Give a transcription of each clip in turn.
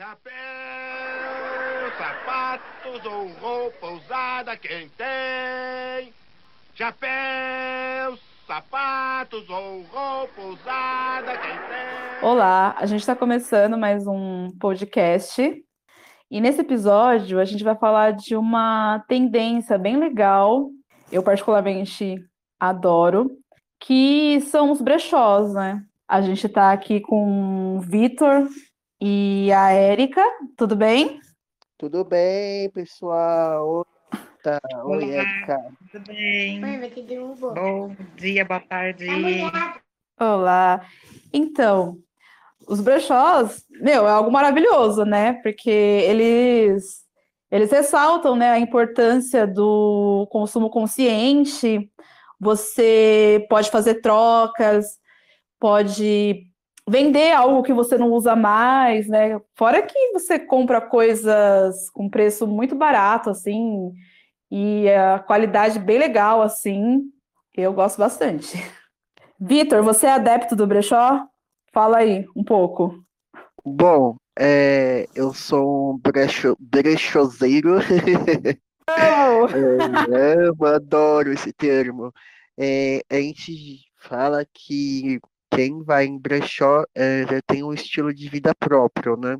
Chapéu, sapatos ou roupa usada, quem tem? Chapéu, sapatos ou roupa usada, quem tem? Olá, a gente está começando mais um podcast e nesse episódio a gente vai falar de uma tendência bem legal, eu particularmente adoro, que são os brechós, né? A gente está aqui com o Vitor e a Érica, tudo bem? Tudo bem, pessoal? Tá. Oi, Olá. Érica. Tudo bem? Derrubou. Bom dia, boa tarde. Olá. Então, os brechós, meu, é algo maravilhoso, né? Porque eles eles ressaltam, né, a importância do consumo consciente. Você pode fazer trocas, pode vender algo que você não usa mais, né? Fora que você compra coisas com preço muito barato, assim, e a qualidade bem legal, assim. Eu gosto bastante. Vitor, você é adepto do brechó? Fala aí um pouco. Bom, é, eu sou um brecho, brechoseiro. É, eu adoro esse termo. É, a gente fala que quem vai em brechó é, já tem um estilo de vida próprio, né?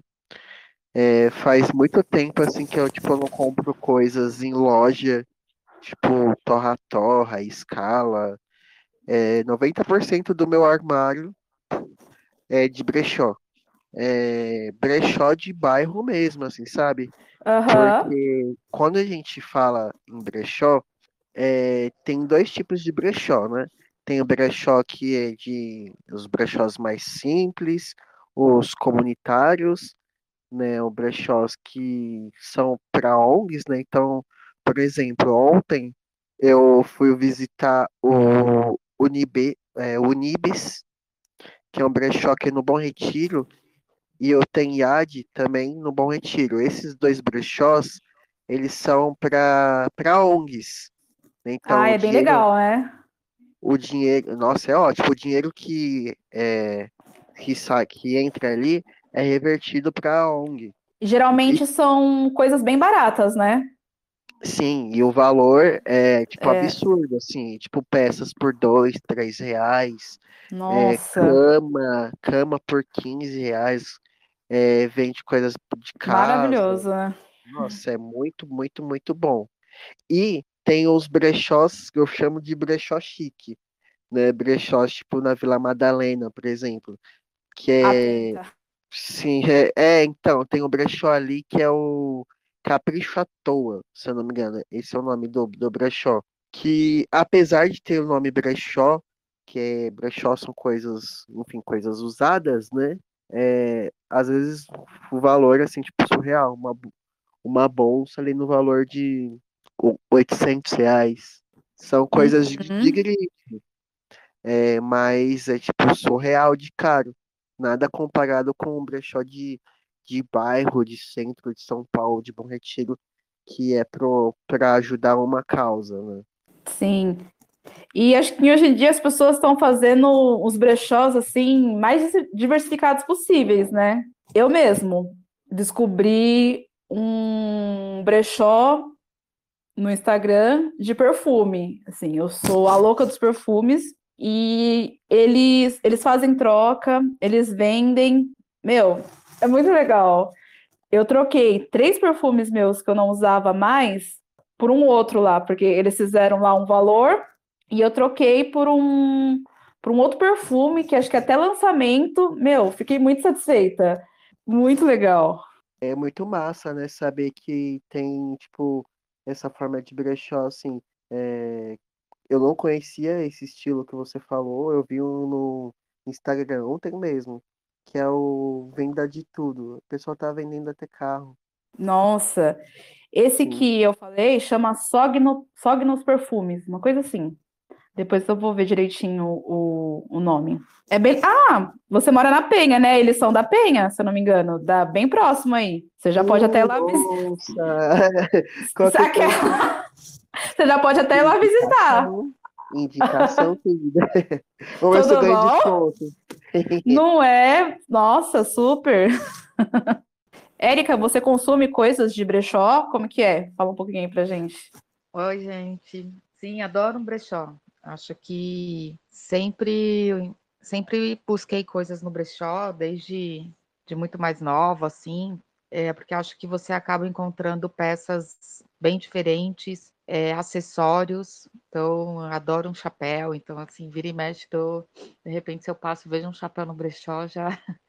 É, faz muito tempo assim que eu tipo eu não compro coisas em loja, tipo torra-torra, escala. É, 90% do meu armário é de brechó. É, brechó de bairro mesmo, assim, sabe? Aham. Porque quando a gente fala em brechó, é, tem dois tipos de brechó, né? Tem o brechó que é de os brechós mais simples, os comunitários, né? Os brechós que são para ONGs, né? Então, por exemplo, ontem eu fui visitar o Unibe, é, Unibis, que é um brechó aqui no Bom Retiro, e eu tenho IAD também no Bom Retiro. Esses dois brechós, eles são para ONGs. Então, Ah, o é bem legal, né? O dinheiro, nossa, é ótimo. O dinheiro que é que sai, que entra ali é revertido para a ONG. Geralmente são coisas bem baratas, né? Sim, e o valor é tipo É. absurdo, assim, tipo peças por dois, três reais. É, Nossa, cama, cama por 15 reais. É, vende coisas de casa. maravilhoso, né? Nossa, é muito, muito, muito bom. E tem os brechós que eu chamo de brechó chique, né? Brechós tipo na Vila Madalena, por exemplo, que é, Atenta. sim, é, é, então, tem o brechó ali que é o Capricho à Toa, se eu não me engano. Esse é o nome do, do brechó. Que apesar de ter o nome brechó, que é brechó são coisas, enfim, coisas usadas, né? É, às vezes o valor assim, tipo, surreal, uma, uma bolsa ali no valor de 800 reais. São coisas de, Uhum. de grife, é, mas é tipo surreal de caro. Nada comparado com um brechó de, de bairro, de centro de São Paulo, de Bom Retiro, que é para ajudar uma causa, né? Sim. E acho que hoje em dia as pessoas estão fazendo os brechós assim mais diversificados possíveis, né? Eu mesmo descobri um brechó no Instagram de perfume. Assim, eu sou a louca dos perfumes e eles eles fazem troca, eles vendem. Meu, é muito legal. Eu troquei três perfumes meus que eu não usava mais por um outro lá, porque eles fizeram lá um valor e eu troquei por um por um outro perfume que acho que até lançamento, meu, fiquei muito satisfeita. Muito legal. É muito massa, né? Saber que tem, tipo, essa forma de brechó, assim. é, Eu não conhecia esse estilo que você falou, eu vi um no Instagram ontem mesmo, que é o Venda de Tudo. O pessoal tá vendendo até carro. Nossa, esse Sim. que eu falei chama Sogno, Sognos Perfumes, uma coisa assim. Depois eu vou ver direitinho o, o nome. É bem. Ah, você mora na Penha, né? Eles são da Penha, se eu não me engano. Dá bem próximo aí. Você já pode até ir lá visitar. Nossa! Qualquer coisa, Você já pode até ir lá visitar. indicação, ver se eu Tudo ganho desconto. Não é? Nossa, super. Érica, você consome coisas de brechó? Como que é? Fala um pouquinho aí pra gente. Oi, gente. Sim, adoro um brechó. Acho que sempre, sempre busquei coisas no brechó, desde de muito mais nova, assim, é, porque acho que você acaba encontrando peças bem diferentes, é, acessórios. Então, adoro um chapéu. Então, assim, vira e mexe, tô, de repente, se eu passo, vejo um chapéu no brechó, já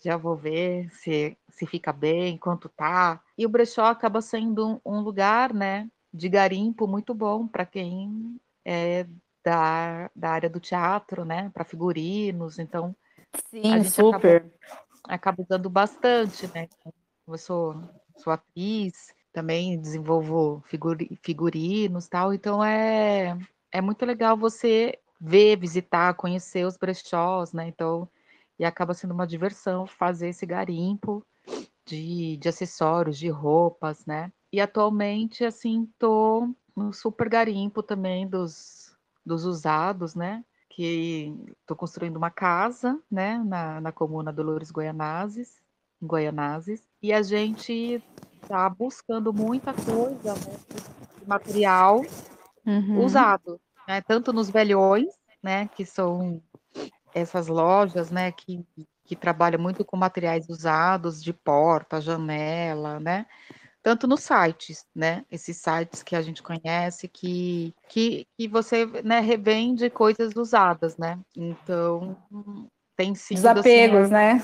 já vou ver se, se fica bem, quanto tá. E o brechó acaba sendo um, um lugar, né, de garimpo muito bom para quem é da, da área do teatro, né, para figurinos. Então, Sim, a gente super. Acaba, acaba usando bastante, né? Eu sou, sou atriz, também desenvolvo figuri, figurinos tal, então é, é muito legal você ver, visitar, conhecer os brechós, né? Então, e acaba sendo uma diversão fazer esse garimpo de, de acessórios, de roupas, né? E atualmente, assim, tô no super garimpo também dos, dos usados, né? Que estou construindo uma casa, né? Na, na comuna Dolores Goianazes, em Goianazes, e a gente está buscando muita coisa, né? De material uhum. usado, né? Tanto nos velhões, né? Que são essas lojas, né, que, que trabalham muito com materiais usados de porta, janela, né, tanto nos sites, né, esses sites que a gente conhece, que, que, que você, né, revende coisas usadas, né, então tem sido... Desapegos, assim, né?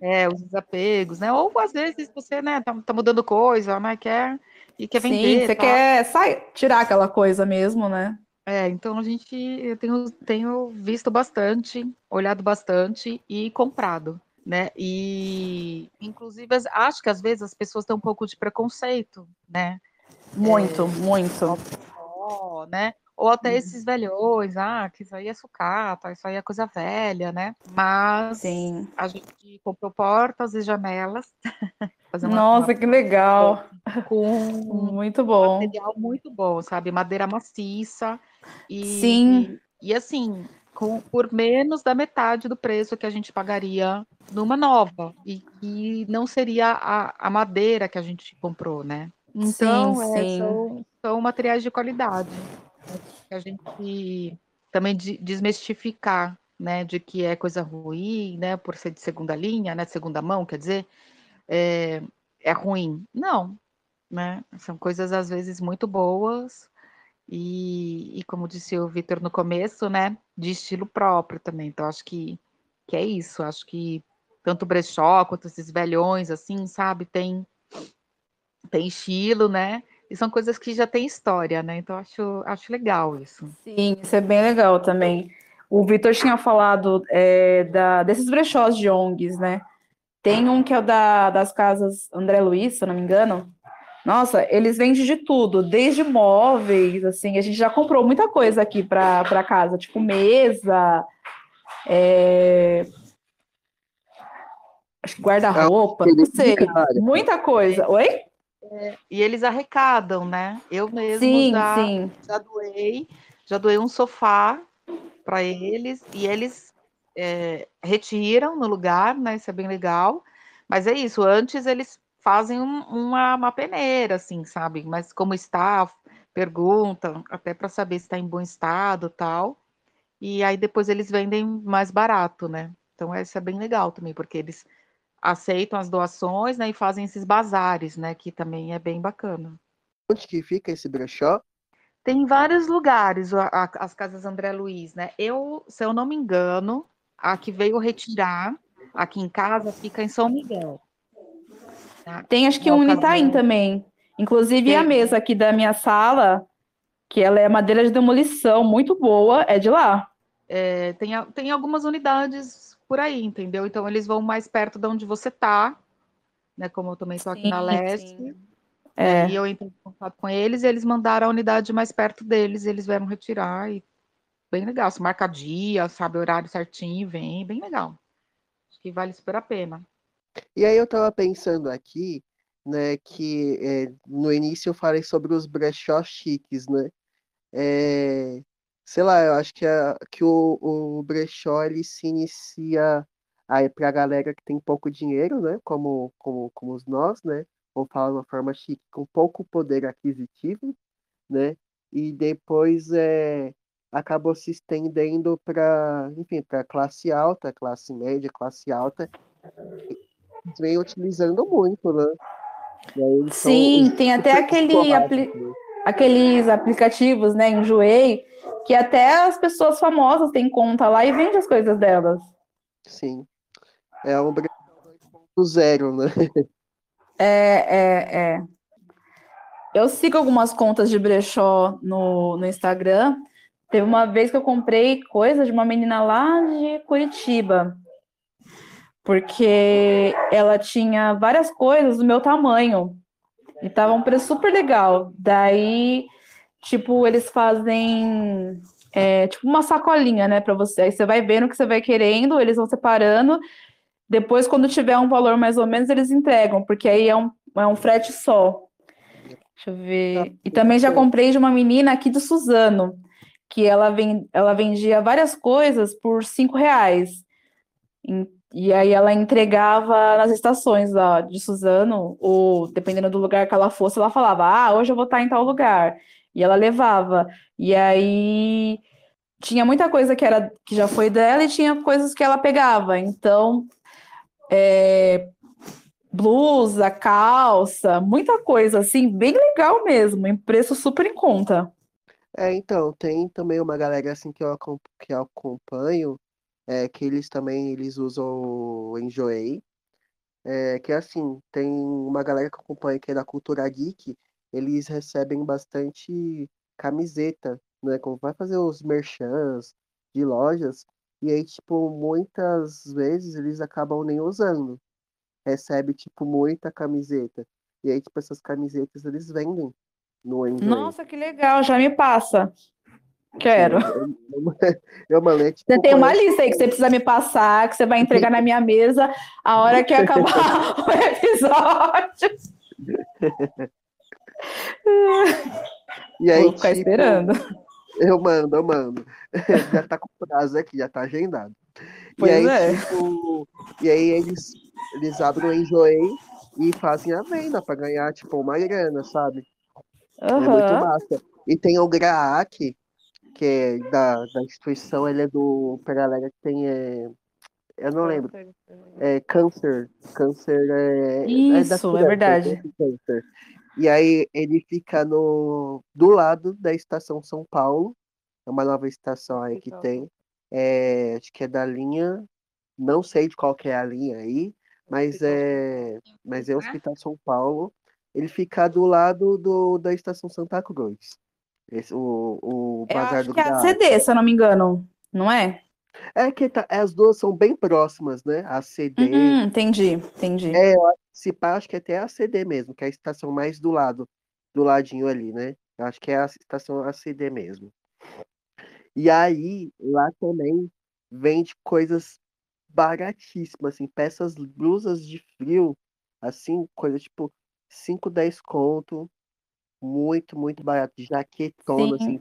É. é. os desapegos, né, ou às vezes você, né, tá, tá mudando coisa, né, quer, e quer vender. Sim, você tá? quer sai, tirar aquela coisa mesmo, né? É, então a gente eu tenho, tenho visto bastante, olhado bastante e comprado, né? E inclusive acho que às vezes as pessoas têm um pouco de preconceito, né? Muito, é, muito. Ó, né? Ou até uhum. esses velhões, ah, que isso aí é sucata, isso aí é coisa velha, né? Mas Sim. a gente comprou portas e janelas. Uma, Nossa, uma... que legal! Com muito bom. material muito bom, sabe? Madeira maciça. E, Sim. E, e assim, com, por menos da metade do preço que a gente pagaria numa nova. E que não seria a, a madeira que a gente comprou, né? Então, sim, é, sim. São, são materiais de qualidade. Que a gente também de, desmistificar, né? De que é coisa ruim, né? Por ser de segunda linha, né? Segunda mão, quer dizer, é, é ruim. Não, né? São coisas às vezes muito boas e, e como disse o Vitor no começo, né, de estilo próprio também. Então, acho que, que é isso. Acho que tanto o brechó quanto esses velhões, assim, sabe, tem, tem estilo, né? E são coisas que já têm história, né? Então, acho, acho legal isso. Sim, isso é bem legal também. O Vitor tinha falado é, da, desses brechós de ONGs, né? Tem um que é o da, das casas André Luiz, se eu não me engano, nossa, eles vendem de tudo, desde móveis, assim, a gente já comprou muita coisa aqui para casa, tipo mesa, é... guarda-roupa, não sei, muita coisa. Oi? É, e eles arrecadam, né? Eu mesmo sim, já, sim. já doei, já doei um sofá para eles e eles é, retiram no lugar, né? Isso é bem legal. Mas é isso, antes eles fazem um, uma, uma peneira, assim, sabe? Mas como está, perguntam, até para saber se está em bom estado tal. E aí depois eles vendem mais barato, né? Então isso é bem legal também, porque eles aceitam as doações, né? E fazem esses bazares, né? Que também é bem bacana. Onde que fica esse brechó? Tem vários lugares, a, a, as casas André Luiz, né? Eu, se eu não me engano, a que veio retirar aqui em casa fica em São Miguel. Tá? Tem acho que um em Itaim também. Inclusive Tem. a mesa aqui da minha sala, que ela é madeira de demolição, muito boa, é de lá. É, tem, tem algumas unidades por aí, entendeu? Então eles vão mais perto de onde você tá, né? Como eu também estou aqui na leste. É. E eu entrei em contato com eles e eles mandaram a unidade mais perto deles, eles vieram retirar e bem legal. Se marca dia, sabe, horário certinho, vem, bem legal. Acho que vale super a pena. E aí eu estava pensando aqui, né, que é, no início eu falei sobre os brechó chiques, né? É, sei lá, eu acho que, a, que o, o brechó ele se inicia Aí para a galera que tem pouco dinheiro, né, como, como, como nós, né, vamos falar de uma forma chique, com pouco poder aquisitivo, né, e depois é, acabou se estendendo para, enfim, para classe alta, classe média, classe alta, vem utilizando muito, né? Sim, tem até aquele apli né? aqueles aplicativos, né, Enjoei, que até as pessoas famosas têm conta lá e vende as coisas delas. Sim. É um 2.0, né? É, é, é. Eu sigo algumas contas de brechó no, no Instagram. Teve uma vez que eu comprei coisa de uma menina lá de Curitiba, porque ela tinha várias coisas do meu tamanho e tava um preço super legal. Daí, tipo, eles fazem é, tipo uma sacolinha, né, para você. Aí você vai vendo o que você vai querendo, eles vão separando. Depois, quando tiver um valor mais ou menos, eles entregam, porque aí é um, é um frete só. Deixa eu ver. E também já comprei de uma menina aqui do Suzano, que ela, vem, ela vendia várias coisas por cinco reais. E aí ela entregava nas estações ó, de Suzano, ou dependendo do lugar que ela fosse, ela falava, ah, hoje eu vou estar em tal lugar. E ela levava. E aí tinha muita coisa que era que já foi dela e tinha coisas que ela pegava. Então, é, blusa, calça, muita coisa, assim, bem legal mesmo, em preço super em conta. É, então, tem também uma galera assim que eu, que eu acompanho, é, que eles também eles usam o Enjoei, é, que assim, tem uma galera que eu acompanho que é da cultura geek, eles recebem bastante camiseta, né, como vai fazer os merchans de lojas, e aí, tipo, muitas vezes eles acabam nem usando, recebe, tipo, muita camiseta. E aí, tipo, essas camisetas eles vendem no Enjoy. Nossa, que legal, já me passa. Quero. Eu, eu, eu, tipo, você tem uma lista aí que você precisa me passar, que você vai entregar na minha mesa a hora que acabar o episódio. E aí, Vou ficar tipo, esperando. Eu mando, eu mando. já tá com prazo aqui, já tá agendado. Pois e aí, é. tipo, e aí eles eles abrem o Enjoei e fazem a venda para ganhar, tipo, uma grana, sabe? Uhum. É muito massa. E tem o GRAAC, que é da, da instituição, ele é do. Pra galera que tem. É, eu não lembro. É câncer. Câncer é. Isso, é, é verdade. Câncer. E aí ele fica no, do lado da estação São Paulo. É uma nova estação aí que tem. É, acho que é da linha. Não sei de qual que é a linha aí, mas é, mas é o Hospital São Paulo. Ele fica do lado do, da Estação Santa Cruz. Esse, o, o Bazar do que é a CD, se eu não me engano, não é? É que tá, as duas são bem próximas, né? A CD. Uhum, entendi, entendi. É, se pá, acho que até a CD mesmo, que é a estação mais do lado, do ladinho ali, né? Acho que é a estação ACD mesmo. E aí, lá também vende coisas baratíssimo, assim, peças, blusas de frio, assim, coisa tipo 5, 10 conto, muito, muito barato, jaquetona, Sim. assim,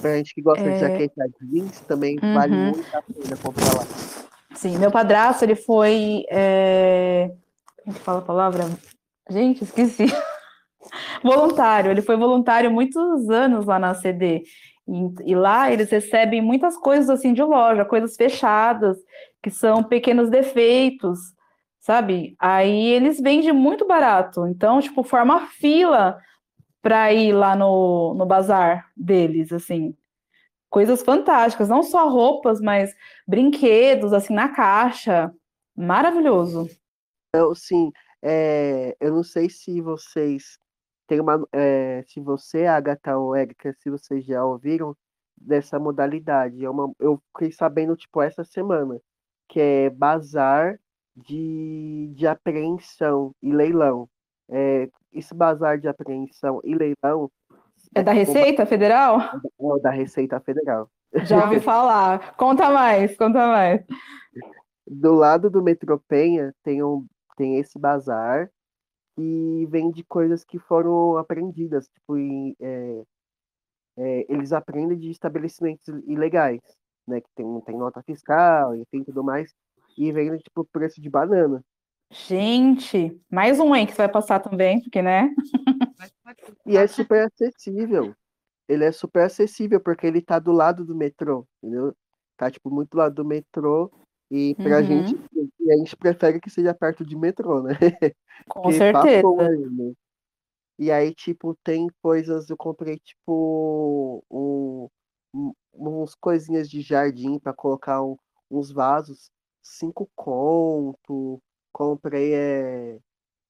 pra gente que gosta é... de jaqueta jeans, também uhum. vale muito a pena comprar lá. Sim, meu padrasto, ele foi, é... como que fala a palavra? Gente, esqueci. voluntário, ele foi voluntário muitos anos lá na CD, e, e lá eles recebem muitas coisas assim de loja, coisas fechadas, que são pequenos defeitos, sabe? Aí eles vendem muito barato. Então, tipo, forma fila para ir lá no, no bazar deles, assim. Coisas fantásticas, não só roupas, mas brinquedos, assim, na caixa. Maravilhoso. Eu, sim, é, eu não sei se vocês têm uma. É, se você, Agatha ou Erika, se vocês já ouviram dessa modalidade. É uma, eu fiquei sabendo, tipo, essa semana que é bazar de, de apreensão e leilão. É, esse bazar de apreensão e leilão. É da Receita Federal? É da Receita Federal. Já ouvi falar. Conta mais, conta mais. Do lado do Metropenha tem, um, tem esse bazar e vende coisas que foram aprendidas. Tipo, é, é, eles aprendem de estabelecimentos ilegais né, que tem, tem nota fiscal, enfim, tudo mais. e vende tipo preço de banana. Gente, mais um aí que você vai passar também, porque, né? E é super acessível. Ele é super acessível, porque ele tá do lado do metrô, entendeu? Tá, tipo, muito do lado do metrô. E pra Uhum. gente, a gente prefere que seja perto de metrô, né? Com certeza. passou ainda. E aí, tipo, tem coisas, eu comprei, tipo, um, um- uns coisinhas de jardim para colocar um- uns vasos, cinco conto, comprei é,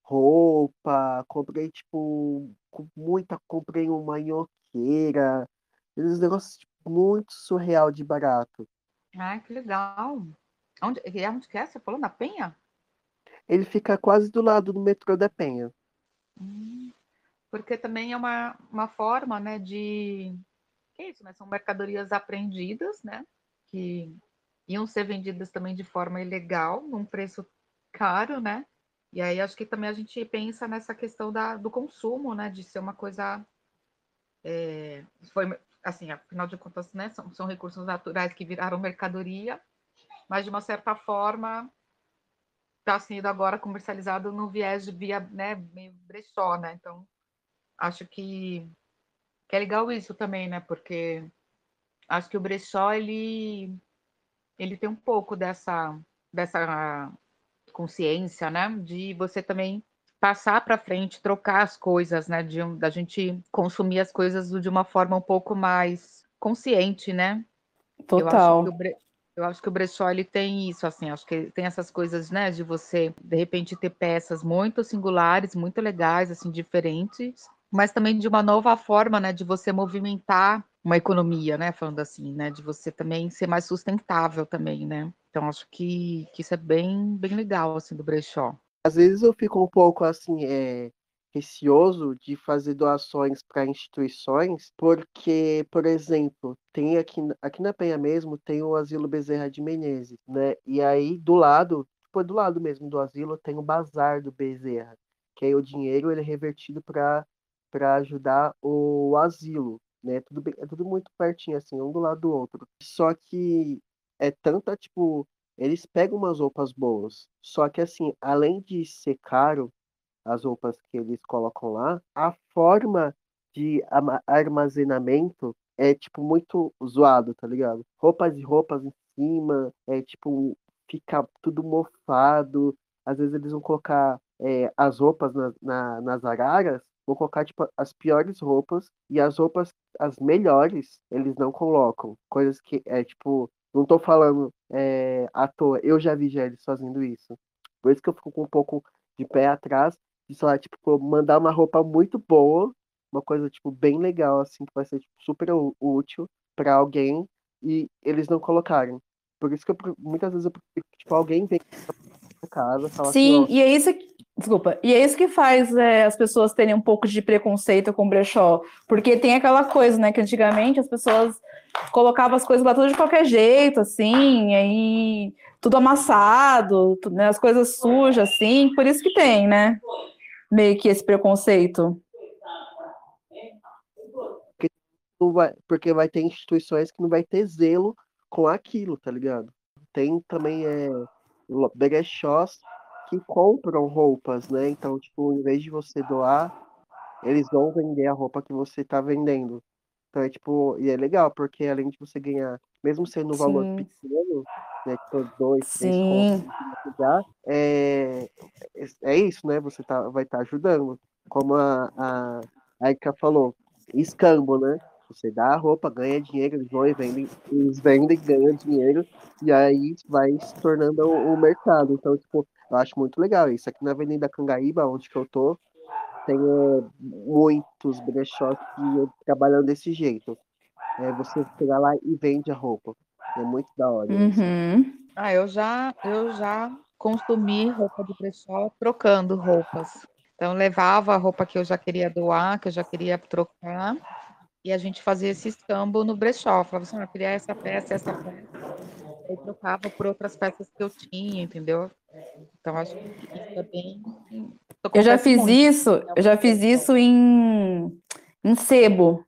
roupa, comprei, tipo, muita, comprei uma nhoqueira, esses negócios tipo, muito surreal de barato. Ah, que legal. Onde, e onde que é? Você falou na Penha? Ele fica quase do lado do metrô da Penha. Hum, Porque também é uma, uma forma, né, de... Que é isso, né? São mercadorias apreendidas, né? Que iam ser vendidas também de forma ilegal, num preço caro, né? E aí acho que também a gente pensa nessa questão da, do consumo, né? De ser uma coisa... é, foi, assim, afinal de contas, né? São, são recursos naturais que viraram mercadoria, mas de uma certa forma está sendo agora comercializado no viés de via, né, meio brechó, né? Então, acho que, que é legal isso também, né? Porque acho que o brechó, ele, ele tem um pouco dessa, dessa consciência, né? De você também passar para frente, trocar as coisas, né? De, um- da gente consumir as coisas de uma forma um pouco mais consciente, né? Eu acho Total. que o, eu acho que o brechó ele tem isso, assim, acho que tem essas coisas, né, de você de repente ter peças muito singulares, muito legais, assim, diferentes, mas também de uma nova forma, né, de você movimentar uma economia, né, falando assim, né, de você também ser mais sustentável também, né. Então acho que, que isso é bem bem legal assim do brechó. Às vezes eu fico um pouco assim, é, receoso de fazer doações para instituições, porque, por exemplo, tem aqui, aqui na Penha mesmo, tem o Asilo Bezerra de Menezes, né? E aí do lado, tipo, do lado mesmo do asilo, tem o Bazar do Bezerra, que aí o dinheiro ele é revertido para para ajudar o asilo, né? Tudo bem, é tudo muito pertinho assim, um do lado do outro. Só que é tanta, tipo, eles pegam umas roupas boas. Só que assim, além de ser caro as roupas que eles colocam lá, a forma de armazenamento é tipo muito zoado, tá ligado? Roupas e roupas em cima, é tipo, fica tudo mofado. Às vezes eles vão colocar é, as roupas na, na- nas araras, vão colocar tipo as piores roupas e as roupas as melhores eles não colocam. Coisas que é tipo, não tô falando é, à toa, eu já vi eles fazendo isso. Por isso que eu fico com um pouco de pé atrás de, sei lá, tipo, mandar uma roupa muito boa, uma coisa, tipo, bem legal, assim, que vai ser tipo, super útil para alguém e eles não colocarem. Por isso que eu, muitas vezes eu prefiro que, tipo, alguém vem pra casa fala Sim, assim, e é isso que, desculpa, e é isso que faz é, as pessoas terem um pouco de preconceito com brechó, porque tem aquela coisa, né, que antigamente as pessoas colocavam as coisas lá tudo de qualquer jeito, assim, aí tudo amassado, tu- né, as coisas sujas, assim, por isso que tem, né, meio que esse preconceito. não vai, porque vai ter instituições que não vai ter zelo com aquilo, tá ligado? Tem também é, brechós que compram roupas, né? Então, tipo, em vez de você doar, eles vão vender a roupa que você tá vendendo. Então é tipo, e é legal, porque além de você ganhar, mesmo sendo um valor Sim. pequeno, né? Tipo, dois, três contos Sim, você dá, é, é isso, né? Você tá, vai estar ajudando. Como a, a, a falou, escambo, né? Você dá a roupa, ganha dinheiro, eles vão e vendem, eles vendem, ganham dinheiro, e aí vai se tornando o, o mercado. Então, tipo, eu acho muito legal isso. Aqui na Avenida Cangaíba, onde que eu tô, tem é, muitos brechós que trabalham desse jeito. É, você chega lá e vende a roupa. É muito da hora uhum. Ah, eu já eu já consumi roupa de brechó trocando roupas. Então levava a roupa que eu já queria doar, que eu já queria trocar, e a gente fazia esse escambo no brechó. Falava assim, ah, eu queria essa peça, essa peça. Eu trocava por outras peças que eu tinha, entendeu? Então acho que isso é bem. Eu já fiz muito, isso, né? eu já fiz isso em, em sebo,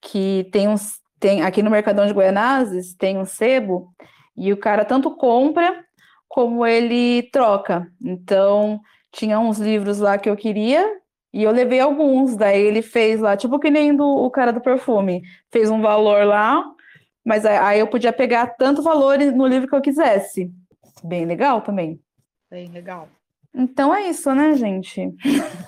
que tem uns, tem aqui no Mercadão de Guianazes tem um sebo e o cara tanto compra como ele troca. Então, tinha uns livros lá que eu queria e eu levei alguns. Daí ele fez lá, tipo que nem do, o cara do perfume, fez um valor lá, mas aí eu podia pegar tanto valor no livro que eu quisesse. Bem legal também. Bem legal. Então é isso, né, gente?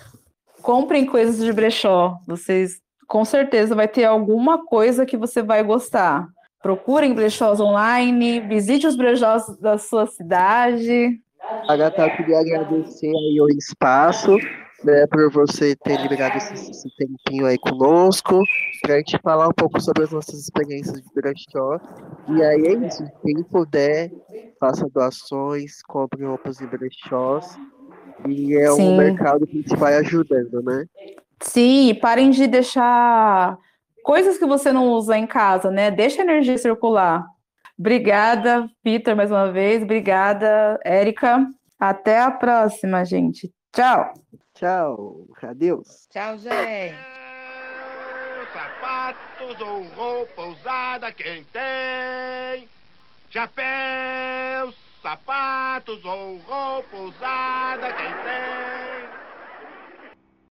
Comprem coisas de brechó. Vocês com certeza vai ter alguma coisa que você vai gostar. Procurem brechós online, visite os brechós da sua cidade. Agatha, eu queria agradecer aí o espaço, né, por você ter liberado esse, esse tempinho aí conosco, para a gente falar um pouco sobre as nossas experiências de brechó. E aí é isso, quem puder, faça doações, compre roupas em brechós. E é Sim. um mercado que te vai ajudando, né? Sim, parem de deixar coisas que você não usa em casa, né? Deixa a energia circular. Obrigada, Peter, mais uma vez. Obrigada, Érica. Até a próxima, gente. Tchau. Tchau. Adeus. Tchau, gente. Sapatos ou roupa usada, quem tem? Chapéus, sapatos ou roupa usada, quem tem?